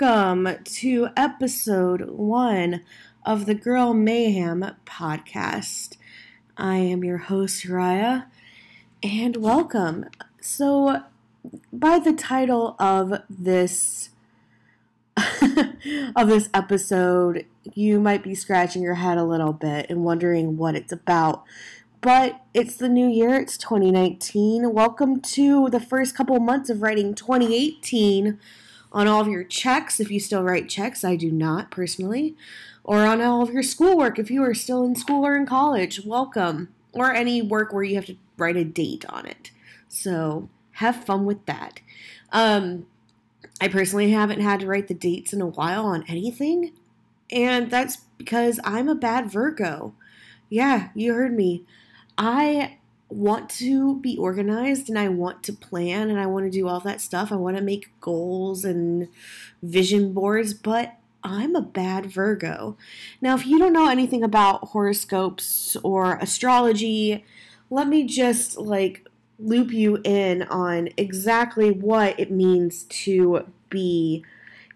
welcome to episode one of the Girl Mayhem podcast. I am your host, Raya, and welcome. So, by the title of this of this episode, you might be scratching your head a little bit and wondering what it's about. But it's the new year, it's 2019. Welcome to the first couple months of writing 2018 on all of your checks, if you still write checks. I do not personally. Or on all of your schoolwork, if you are still in school or in college. Welcome. Or any work where you have to write a date on it. So have fun with that. Um, I personally haven't had to write the dates in a while on anything. And that's because I'm a bad Virgo. Yeah, you heard me. I want to be organized and I want to plan and I want to do all that stuff. I want to make goals and vision boards, but I'm a bad Virgo. Now, if you don't know anything about horoscopes or astrology, let me just like loop you in on exactly what it means to be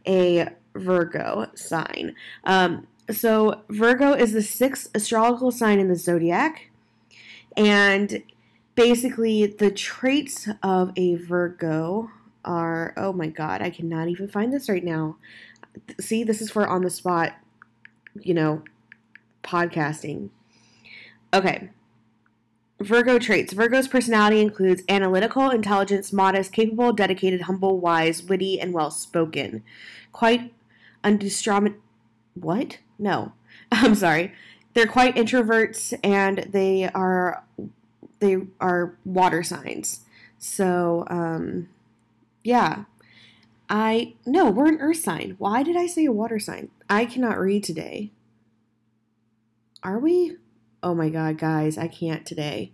a Virgo sign. Um, so, Virgo is the sixth astrological sign in the zodiac. And basically, the traits of a Virgo are oh my god, I cannot even find this right now. See, this is for on the spot, you know, podcasting. Okay. Virgo traits. Virgo's personality includes analytical, intelligence, modest, capable, dedicated, humble, wise, witty, and well spoken. Quite undistrom. What? No. I'm sorry. They're quite introverts and they are they are water signs. So, um, yeah. I no, we're an earth sign. Why did I say a water sign? I cannot read today. Are we? Oh my god, guys, I can't today.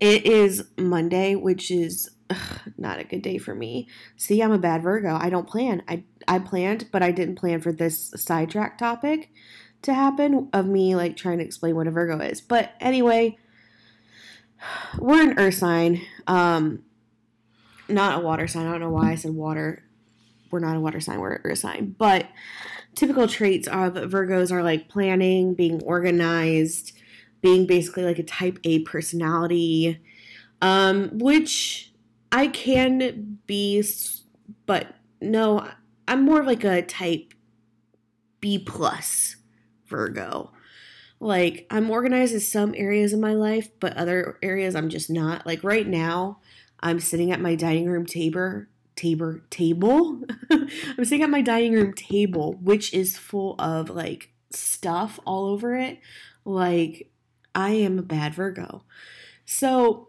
It is Monday, which is ugh, not a good day for me. See, I'm a bad Virgo. I don't plan. I I planned, but I didn't plan for this sidetrack topic to happen of me like trying to explain what a Virgo is. But anyway, we're an earth sign. Um not a water sign. I don't know why I said water. We're not a water sign, we're an earth sign. But typical traits of Virgos are like planning, being organized, being basically like a type A personality, um, which I can be, but no, I'm more of like a type B plus Virgo. Like I'm organized in some areas of my life, but other areas I'm just not. Like right now, I'm sitting at my dining room table table table. I'm sitting at my dining room table, which is full of like stuff all over it. Like I am a bad Virgo. So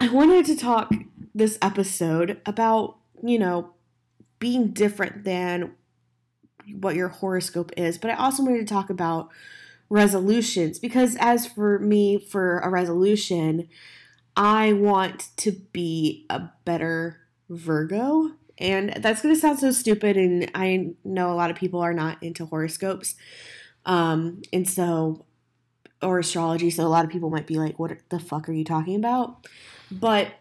I wanted to talk this episode about, you know, being different than what your horoscope is, but I also wanted to talk about resolutions because as for me for a resolution, I want to be a better Virgo. And that's going to sound so stupid. And I know a lot of people are not into horoscopes. Um, and so, or astrology. So a lot of people might be like, what the fuck are you talking about? But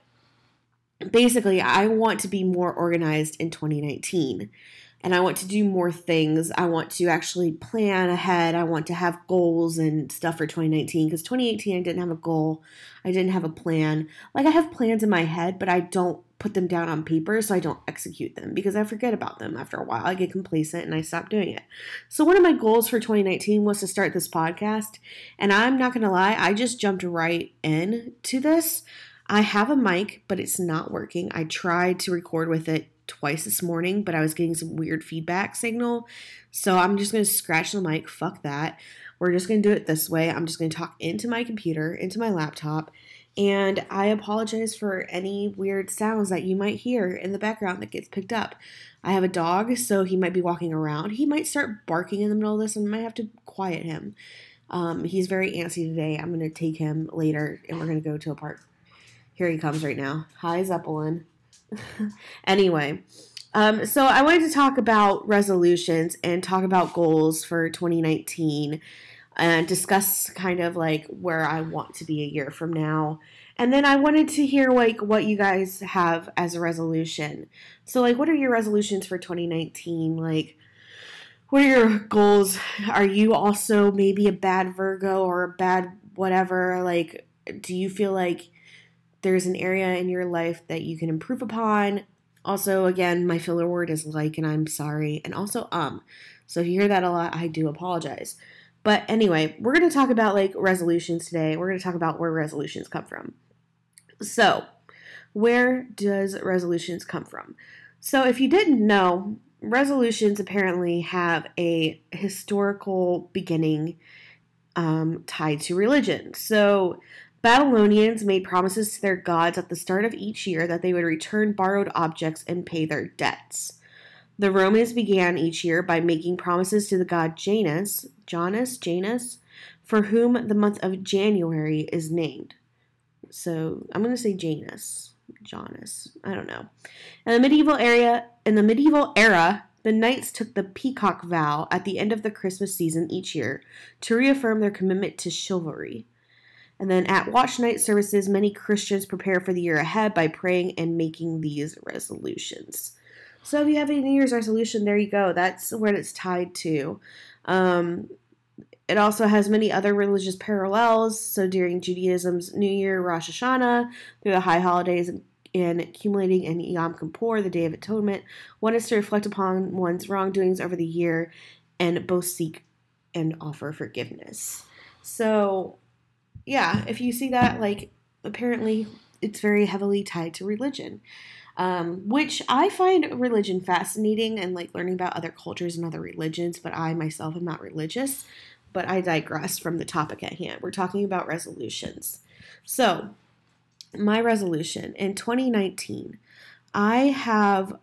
basically, I want to be more organized in 2019 and I want to do more things. I want to actually plan ahead. I want to have goals and stuff for 2019 because 2018 I didn't have a goal. I didn't have a plan. Like I have plans in my head, but I don't put them down on paper so I don't execute them because I forget about them after a while. I get complacent and I stop doing it. So one of my goals for 2019 was to start this podcast, and I'm not going to lie, I just jumped right in to this. I have a mic, but it's not working. I tried to record with it twice this morning, but I was getting some weird feedback signal. So I'm just going to scratch the mic. Fuck that. We're just going to do it this way. I'm just going to talk into my computer, into my laptop, and I apologize for any weird sounds that you might hear in the background that gets picked up. I have a dog, so he might be walking around. He might start barking in the middle of this and I might have to quiet him. Um, he's very antsy today. I'm going to take him later and we're going to go to a park. Here he comes right now. Hi, Zeppelin. Anyway, um, so I wanted to talk about resolutions and talk about goals for 2019 and discuss kind of like where I want to be a year from now. And then I wanted to hear like what you guys have as a resolution. So like what are your resolutions for 2019? Like what are your goals? Are you also maybe a bad Virgo or a bad whatever? Like do you feel like there's an area in your life that you can improve upon? Also, again, my filler word is like, and I'm sorry, and also um. So if you hear that a lot, I do apologize. But anyway, we're going to talk about like resolutions today. We're going to talk about where resolutions come from. So, where does resolutions come from? So, if you didn't know, resolutions apparently have a historical beginning um, tied to religion. So, Babylonians made promises to their gods at the start of each year that they would return borrowed objects and pay their debts. The Romans began each year by making promises to the god Janus, Janus, Janus, for whom the month of January is named. So I'm going to say Janus, Janus. I don't know. In the medieval area, in the medieval era, the knights took the peacock vow at the end of the Christmas season each year to reaffirm their commitment to chivalry. And then at watch night services, many Christians prepare for the year ahead by praying and making these resolutions. So if you have a New Year's resolution, there you go. That's what it's tied to. Um, it also has many other religious parallels. So during Judaism's New Year, Rosh Hashanah, through the high holidays, and accumulating in Yom Kippur, the Day of Atonement, one is to reflect upon one's wrongdoings over the year and both seek and offer forgiveness. So, yeah, if you see that, like, apparently it's very heavily tied to religion um, which I find religion fascinating and like learning about other cultures and other religions, but I myself am not religious. But I digress from the topic at hand. We're talking about resolutions. So, my resolution in 2019, I have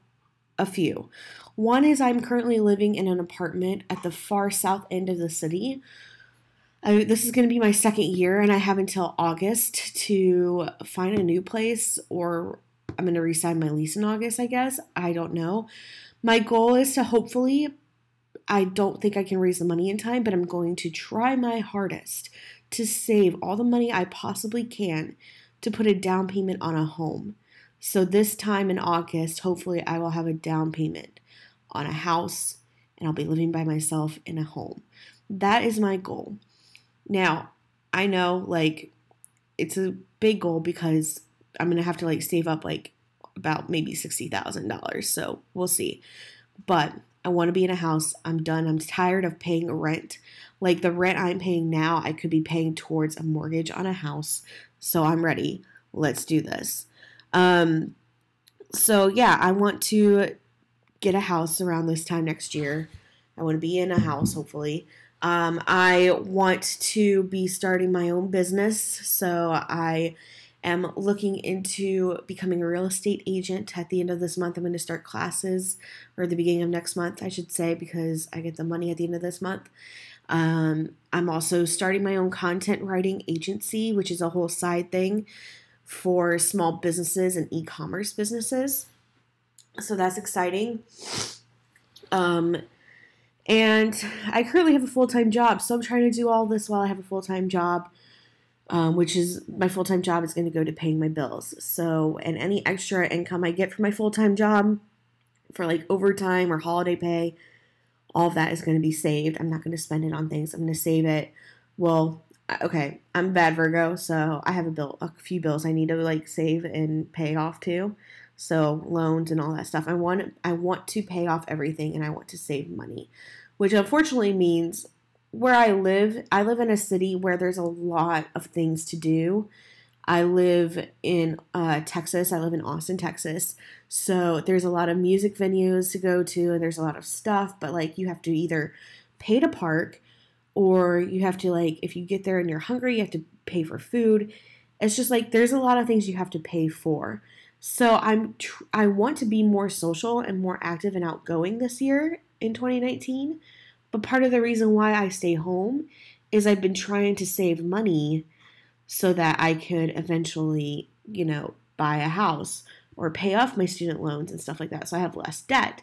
a few. One is I'm currently living in an apartment at the far south end of the city. I, this is going to be my second year, and I have until August to find a new place or I'm going to resign my lease in August, I guess. I don't know. My goal is to hopefully, I don't think I can raise the money in time, but I'm going to try my hardest to save all the money I possibly can to put a down payment on a home. So this time in August, hopefully, I will have a down payment on a house and I'll be living by myself in a home. That is my goal. Now, I know like it's a big goal because I'm gonna have to like save up like about maybe sixty thousand dollars. So we'll see. But I want to be in a house. I'm done. I'm tired of paying rent. Like the rent I'm paying now, I could be paying towards a mortgage on a house. So I'm ready. Let's do this. Um, so yeah, I want to get a house around this time next year. I want to be in a house, hopefully. Um, I want to be starting my own business. So I am looking into becoming a real estate agent. At the end of this month, I'm going to start classes, or the beginning of next month, I should say, because I get the money at the end of this month. Um, I'm also starting my own content writing agency, which is a whole side thing for small businesses and e commerce businesses. So that's exciting. Um, and I currently have a full time job, so I'm trying to do all this while I have a full time job um, which is my full time job is going to go to paying my bills. So, and any extra income I get from my full time job for like overtime or holiday pay, all of that is going to be saved. I'm not going to spend it on things. I'm going to save it. Well, okay, I'm bad Virgo, so I have a bill, a few bills I need to like save and pay off too. So loans and all that stuff. I want I want to pay off everything and I want to save money, which unfortunately means where I live, I live in a city where there's a lot of things to do. I live in uh, Texas. I live in Austin, Texas. So there's a lot of music venues to go to, and there's a lot of stuff. But like, you have to either pay to park, or you have to like, if you get there and you're hungry, you have to pay for food. It's just like there's a lot of things you have to pay for. So I'm tr- I want to be more social and more active and outgoing this year in 2019. But part of the reason why I stay home is I've been trying to save money so that I could eventually, you know, buy a house or pay off my student loans and stuff like that. So I have less debt.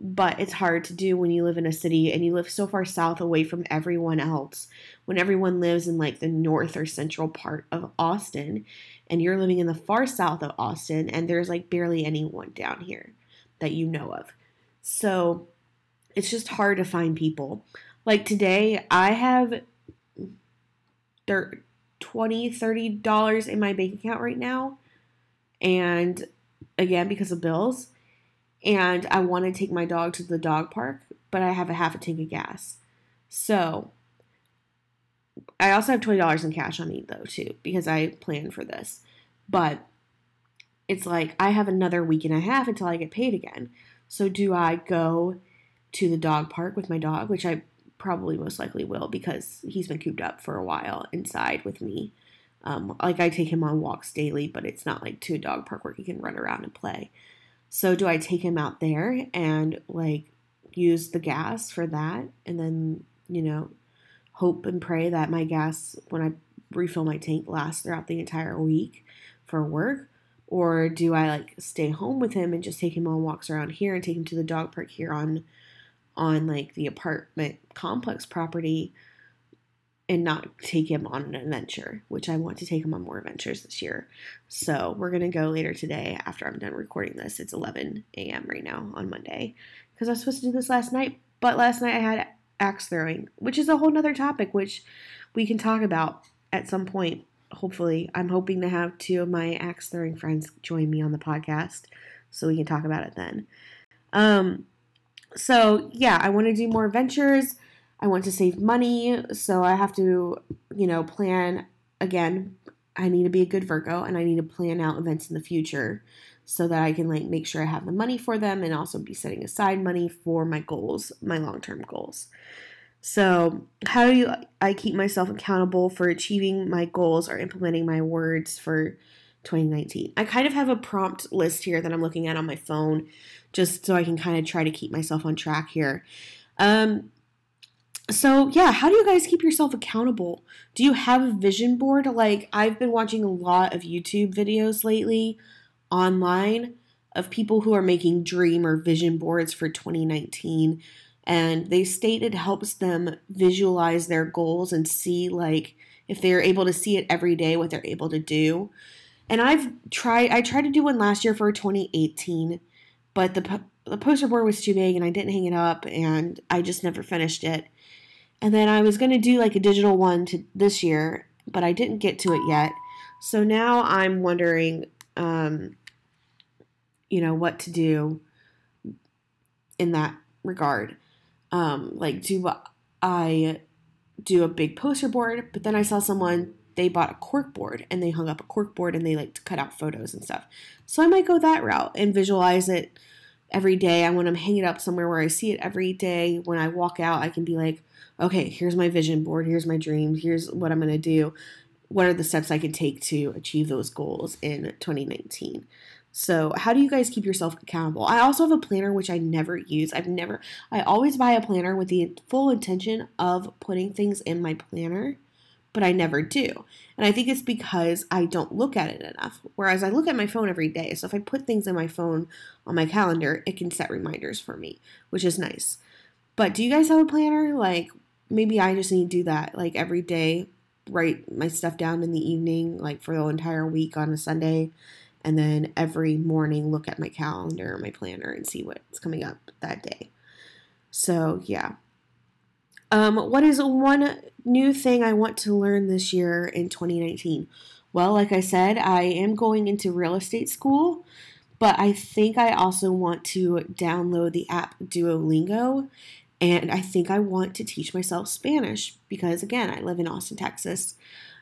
But it's hard to do when you live in a city and you live so far south away from everyone else. When everyone lives in like the north or central part of Austin, and you're living in the far south of Austin, and there's like barely anyone down here that you know of. So it's just hard to find people. Like today, I have 20 30 dollars in my bank account right now and again because of bills and i want to take my dog to the dog park but i have a half a tank of gas so i also have $20 in cash on me though too because i planned for this but it's like i have another week and a half until i get paid again so do i go to the dog park with my dog which i probably most likely will because he's been cooped up for a while inside with me. Um, like I take him on walks daily, but it's not like to a dog park where he can run around and play. So do I take him out there and like use the gas for that and then, you know, hope and pray that my gas when I refill my tank lasts throughout the entire week for work? Or do I like stay home with him and just take him on walks around here and take him to the dog park here on on like the apartment complex property and not take him on an adventure, which I want to take him on more adventures this year. So we're gonna go later today after I'm done recording this. It's 11 a.m. right now on Monday because I was supposed to do this last night, but last night I had axe throwing, which is a whole nother topic which we can talk about at some point. Hopefully, I'm hoping to have two of my axe throwing friends join me on the podcast so we can talk about it then. Um, so, yeah, I want to do more adventures. I want to save money. So, I have to, you know, plan again. I need to be a good Virgo and I need to plan out events in the future so that I can like make sure I have the money for them and also be setting aside money for my goals, my long-term goals. So, how do you, I keep myself accountable for achieving my goals or implementing my words for 2019? I kind of have a prompt list here that I'm looking at on my phone just so I can kind of try to keep myself on track here. Um, so yeah, how do you guys keep yourself accountable? Do you have a vision board? Like I've been watching a lot of YouTube videos lately online of people who are making dream or vision boards for 2019 and they state it helps them visualize their goals and see like if they're able to see it every day what they're able to do. And I've tried I tried to do one last year for 2018 but the the poster board was too big and I didn't hang it up and I just never finished it. And then I was going to do like a digital one to this year, but I didn't get to it yet. So now I'm wondering um you know what to do in that regard. Um like do I do a big poster board, but then I saw someone they bought a cork board and they hung up a cork board and they like to cut out photos and stuff. So I might go that route and visualize it every day. I want to hang it up somewhere where I see it every day. When I walk out, I can be like, okay, here's my vision board, here's my dreams, here's what I'm going to do. What are the steps I can take to achieve those goals in 2019? So, how do you guys keep yourself accountable? I also have a planner which I never use. I've never, I always buy a planner with the full intention of putting things in my planner but I never do. And I think it's because I don't look at it enough. Whereas I look at my phone every day. So if I put things in my phone on my calendar, it can set reminders for me, which is nice. But do you guys have a planner? Like maybe I just need to do that like every day, write my stuff down in the evening, like for the entire week on a Sunday. And then every morning look at my calendar, my planner, and see what's coming up that day. So, yeah, um, what is one new thing I want to learn this year in 2019? Well, like I said, I am going into real estate school, but I think I also want to download the app Duolingo. And I think I want to teach myself Spanish because, again, I live in Austin, Texas.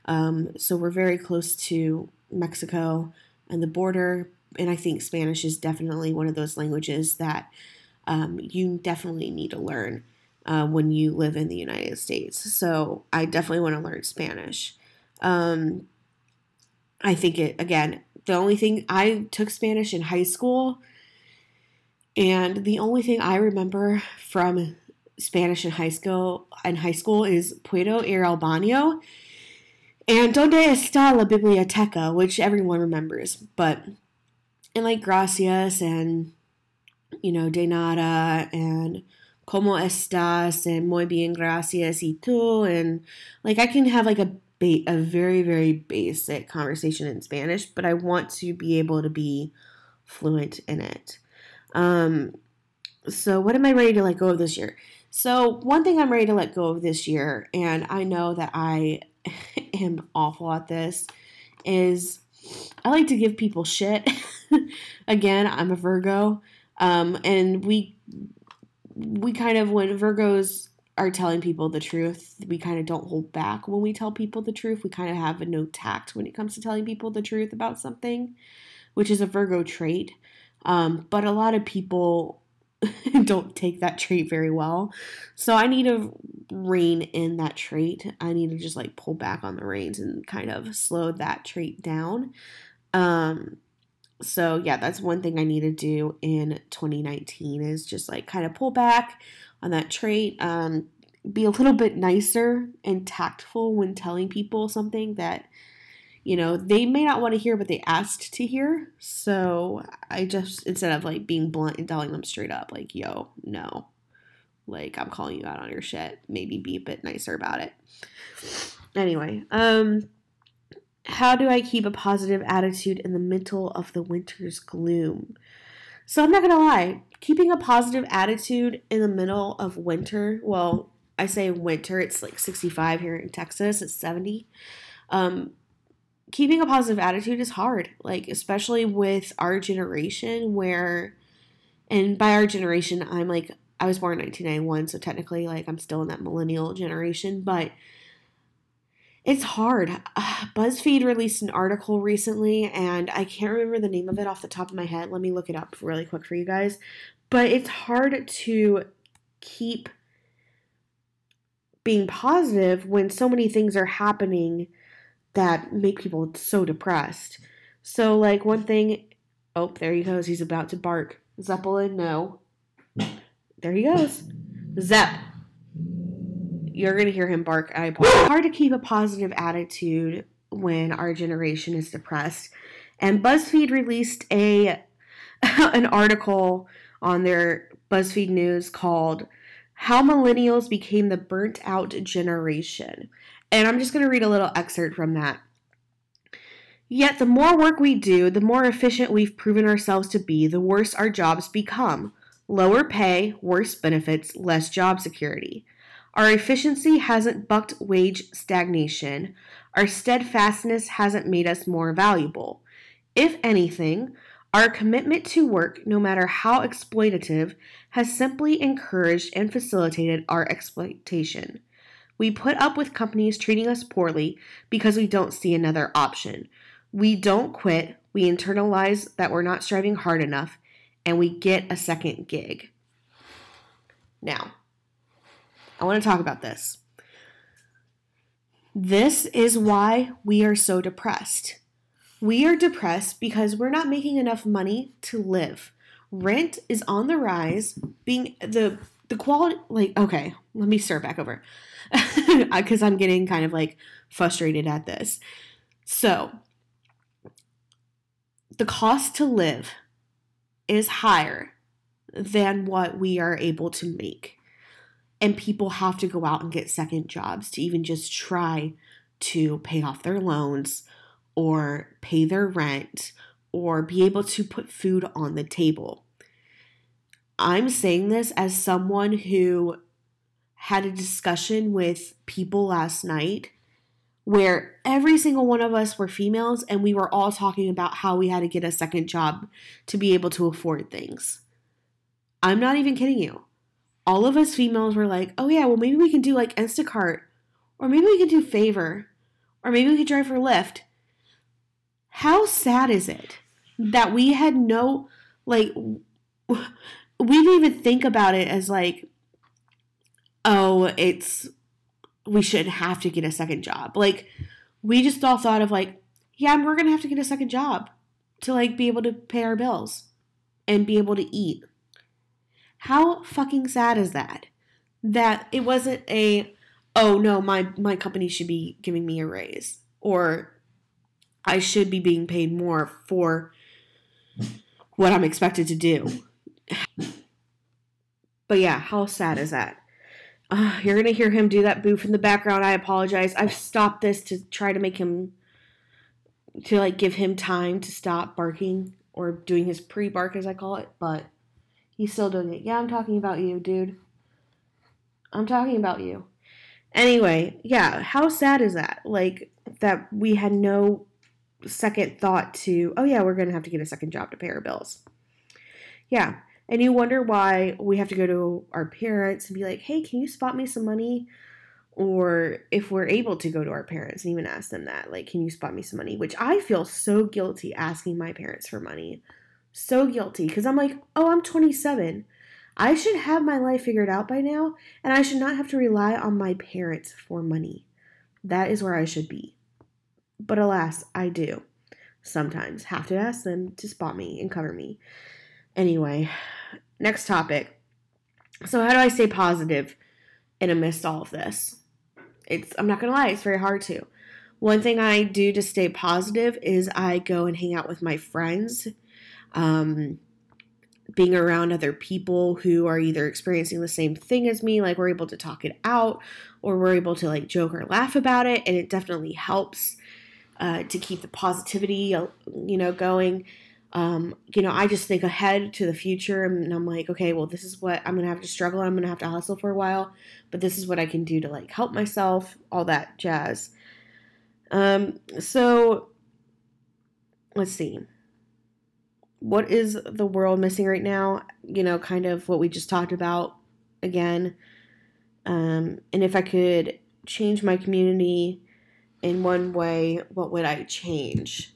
Um, so we're very close to Mexico and the border. And I think Spanish is definitely one of those languages that um, you definitely need to learn uh, when you live in the United States. So I definitely want to learn Spanish. Um, I think it, again, the only thing I took Spanish in high school, and the only thing I remember from Spanish in high school in high school is Puedo ir al baño and Donde está la biblioteca, which everyone remembers, but and like gracias and you know, de nada and como estás and muy bien gracias y tú and like I can have like a ba- a very very basic conversation in Spanish, but I want to be able to be fluent in it. Um so what am I ready to let go of this year? So one thing I'm ready to let go of this year and I know that I am awful at this is I like to give people shit. Again, I'm a Virgo. Um, and we we kind of when Virgos are telling people the truth, we kind of don't hold back when we tell people the truth. We kind of have a no tact when it comes to telling people the truth about something, which is a Virgo trait. Um, but a lot of people don't take that trait very well. So I need to rein in that trait. I need to just like pull back on the reins and kind of slow that trait down. Um, so yeah, that's one thing I need to do in 2019 is just like kind of pull back on that trait. Um, be a little bit nicer and tactful when telling people something that you know they may not want to hear but they asked to hear so i just instead of like being blunt and telling them straight up like yo no like i'm calling you out on your shit maybe be a bit nicer about it anyway um how do I keep a positive attitude in the middle of the winter's gloom? So I'm not gonna lie, keeping a positive attitude in the middle of winter, well, I say winter, it's like 65 here in Texas, it's 70. Um, keeping a positive attitude is hard, like, especially with our generation, where, and by our generation, I'm like, I was born in 1991, so technically, like, I'm still in that millennial generation, but it's hard. BuzzFeed released an article recently, and I can't remember the name of it off the top of my head. Let me look it up really quick for you guys. But it's hard to keep being positive when so many things are happening that make people so depressed. So, like, one thing, oh, there he goes. He's about to bark. Zeppelin, no. There he goes. Zepp. you're going to hear him bark. I It's hard to keep a positive attitude when our generation is depressed. And BuzzFeed released a an article on their BuzzFeed News called How Millennials Became the Burnt Out Generation. And I'm just going to read a little excerpt from that. Yet the more work we do, the more efficient we've proven ourselves to be, the worse our jobs become. Lower pay, worse benefits, less job security. Our efficiency hasn't bucked wage stagnation. Our steadfastness hasn't made us more valuable. If anything, our commitment to work, no matter how exploitative, has simply encouraged and facilitated our exploitation. We put up with companies treating us poorly because we don't see another option. We don't quit, we internalize that we're not striving hard enough, and we get a second gig. Now, I want to talk about this. This is why we are so depressed. We are depressed because we're not making enough money to live. Rent is on the rise, being the the quality like okay, let me start back over. Uh, Cuz I'm getting kind of like frustrated at this. So, the cost to live is higher than what we are able to make and people have to go out and get second jobs to even just try to pay off their loans or pay their rent or be able to put food on the table. I'm saying this as someone who had a discussion with people last night where every single one of us were females and we were all talking about how we had to get a second job to be able to afford things. I'm not even kidding you all of us females were like, oh yeah, well maybe we can do like Instacart, or maybe we can do Favor, or maybe we could drive for Lyft. How sad is it that we had no like we didn't even think about it as like, oh, it's we shouldn't have to get a second job. Like we just all thought of like, yeah, we're gonna have to get a second job to like be able to pay our bills and be able to eat how fucking sad is that? That it wasn't a oh no, my my company should be giving me a raise or I should be being paid more for what I'm expected to do. but yeah, how sad is that? Uh, you're gonna hear him do that boof in the background. I apologize. I've stopped this to try to make him to like give him time to stop barking or doing his pre-bark as I call it, but he's still doing it. Yeah, I'm talking about you, dude. I'm talking about you. Anyway, yeah, how sad is that? Like that we had no second thought to, oh yeah, we're going to have to get a second job to pay our bills. Yeah. And you wonder why we have to go to our parents and be like, hey, can you spot me some money? Or if we're able to go to our parents and even ask them that, like, can you spot me some money? Which I feel so guilty asking my parents for money. So guilty. Because I'm like, oh, I'm 27. I should have my life figured out by now, and I should not have to rely on my parents for money. That is where I should be. But alas, I do sometimes have to ask them to spot me and cover me. Anyway, next topic. So, how do I stay positive in amidst all of this? It's I'm not gonna lie, it's very hard to. One thing I do to stay positive is I go and hang out with my friends. Um, being around other people who are either experiencing the same thing as me, like we're able to talk it out, or we're able to like joke or laugh about it, and it definitely helps uh, to keep the positivity, you know, going. Um, you know, I just think ahead to the future, and I'm like, okay, well, this is what I'm gonna have to struggle. I'm gonna have to hustle for a while, but this is what I can do to like help myself, all that jazz. Um, so let's see. What is the world missing right now? You know, kind of what we just talked about again. Um, and if I could change my community in one way, what would I change?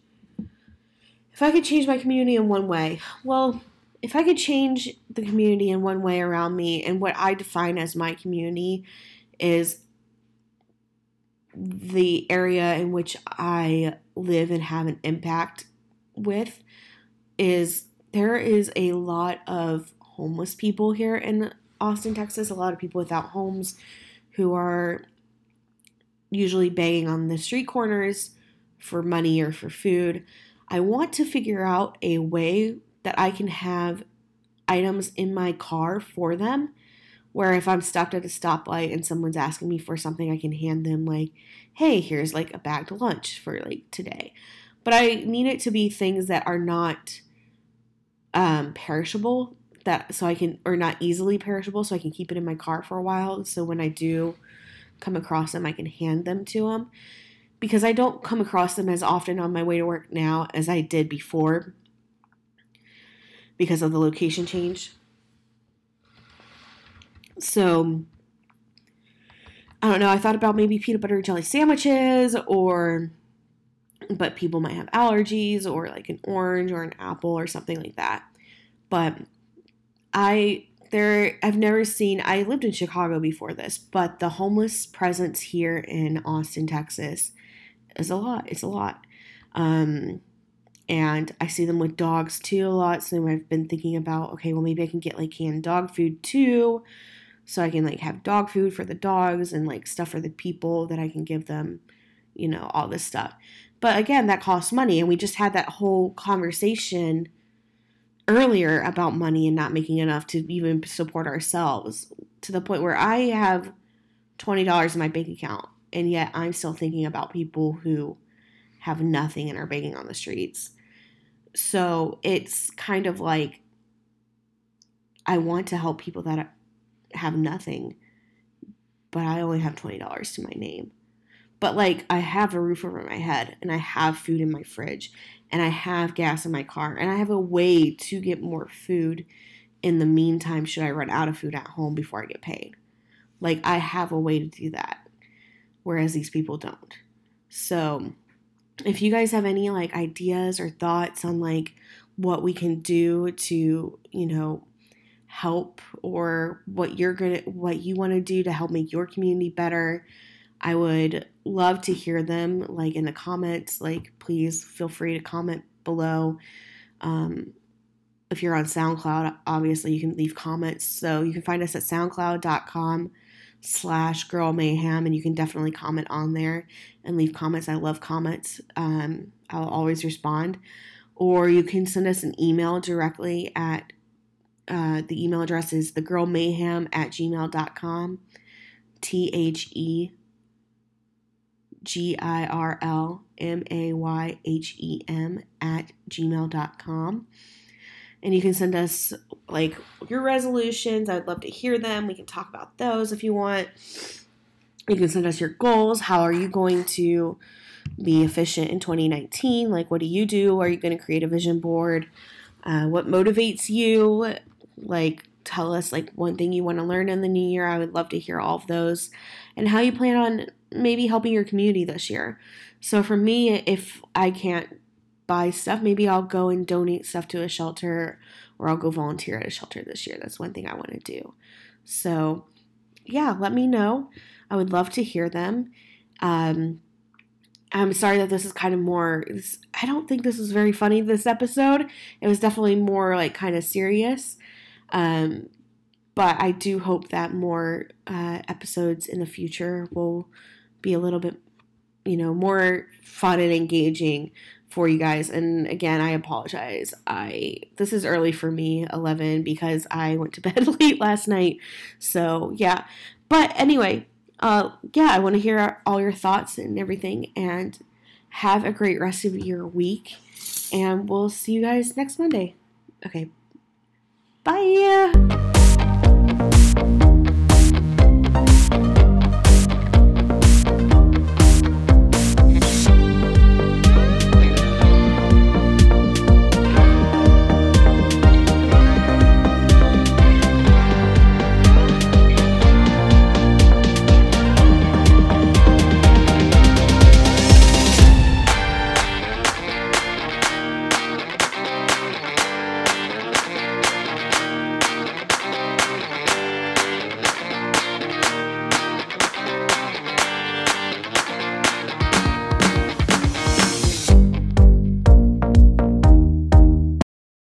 If I could change my community in one way, well, if I could change the community in one way around me, and what I define as my community is the area in which I live and have an impact with, is there is a lot of homeless people here in Austin, Texas, a lot of people without homes who are usually begging on the street corners for money or for food. I want to figure out a way that I can have items in my car for them where if I'm stopped at a stoplight and someone's asking me for something, I can hand them like, hey, here's like a bagged lunch for like today. But I need it to be things that are not um, perishable that so I can or not easily perishable so I can keep it in my car for a while. So when I do come across them, I can hand them to them because I don't come across them as often on my way to work now as I did before because of the location change. So I don't know. I thought about maybe peanut butter and jelly sandwiches or but people might have allergies or like an orange or an apple or something like that. But I there I've never seen I lived in Chicago before this, but the homeless presence here in Austin, Texas is a lot. It's a lot. Um and I see them with dogs too a lot. So I've been thinking about, okay, well maybe I can get like canned dog food too. So I can like have dog food for the dogs and like stuff for the people that I can give them, you know, all this stuff. But again, that costs money. And we just had that whole conversation earlier about money and not making enough to even support ourselves to the point where I have $20 in my bank account and yet I'm still thinking about people who have nothing and are begging on the streets. So it's kind of like I want to help people that have nothing, but I only have $20 to my name. But like I have a roof over my head and I have food in my fridge and I have gas in my car and I have a way to get more food in the meantime should I run out of food at home before I get paid. Like I have a way to do that whereas these people don't. So, if you guys have any like ideas or thoughts on like what we can do to, you know, help or what you're going to what you want to do to help make your community better, I would love to hear them like in the comments. Like, please feel free to comment below. Um, if you're on SoundCloud, obviously you can leave comments. So you can find us at soundcloud.com slash girl mayhem and you can definitely comment on there and leave comments. I love comments. Um, I'll always respond. Or you can send us an email directly at uh, the email address is thegirlmayhem at gmail.com. T H E G I R L M A Y H E M at gmail.com. And you can send us like your resolutions. I'd love to hear them. We can talk about those if you want. You can send us your goals. How are you going to be efficient in 2019? Like, what do you do? Are you going to create a vision board? Uh, what motivates you? Like, tell us like one thing you want to learn in the new year. I would love to hear all of those and how you plan on maybe helping your community this year. So for me, if I can't buy stuff, maybe I'll go and donate stuff to a shelter or I'll go volunteer at a shelter this year. That's one thing I want to do. So yeah, let me know. I would love to hear them. Um, I'm sorry that this is kind of more. I don't think this was very funny this episode. It was definitely more like kind of serious. Um, but I do hope that more uh, episodes in the future will be a little bit, you know, more fun and engaging for you guys. And again, I apologize. I this is early for me, 11, because I went to bed late last night. So yeah. But anyway, uh, yeah, I want to hear all your thoughts and everything. And have a great rest of your week. And we'll see you guys next Monday. Okay. Bye.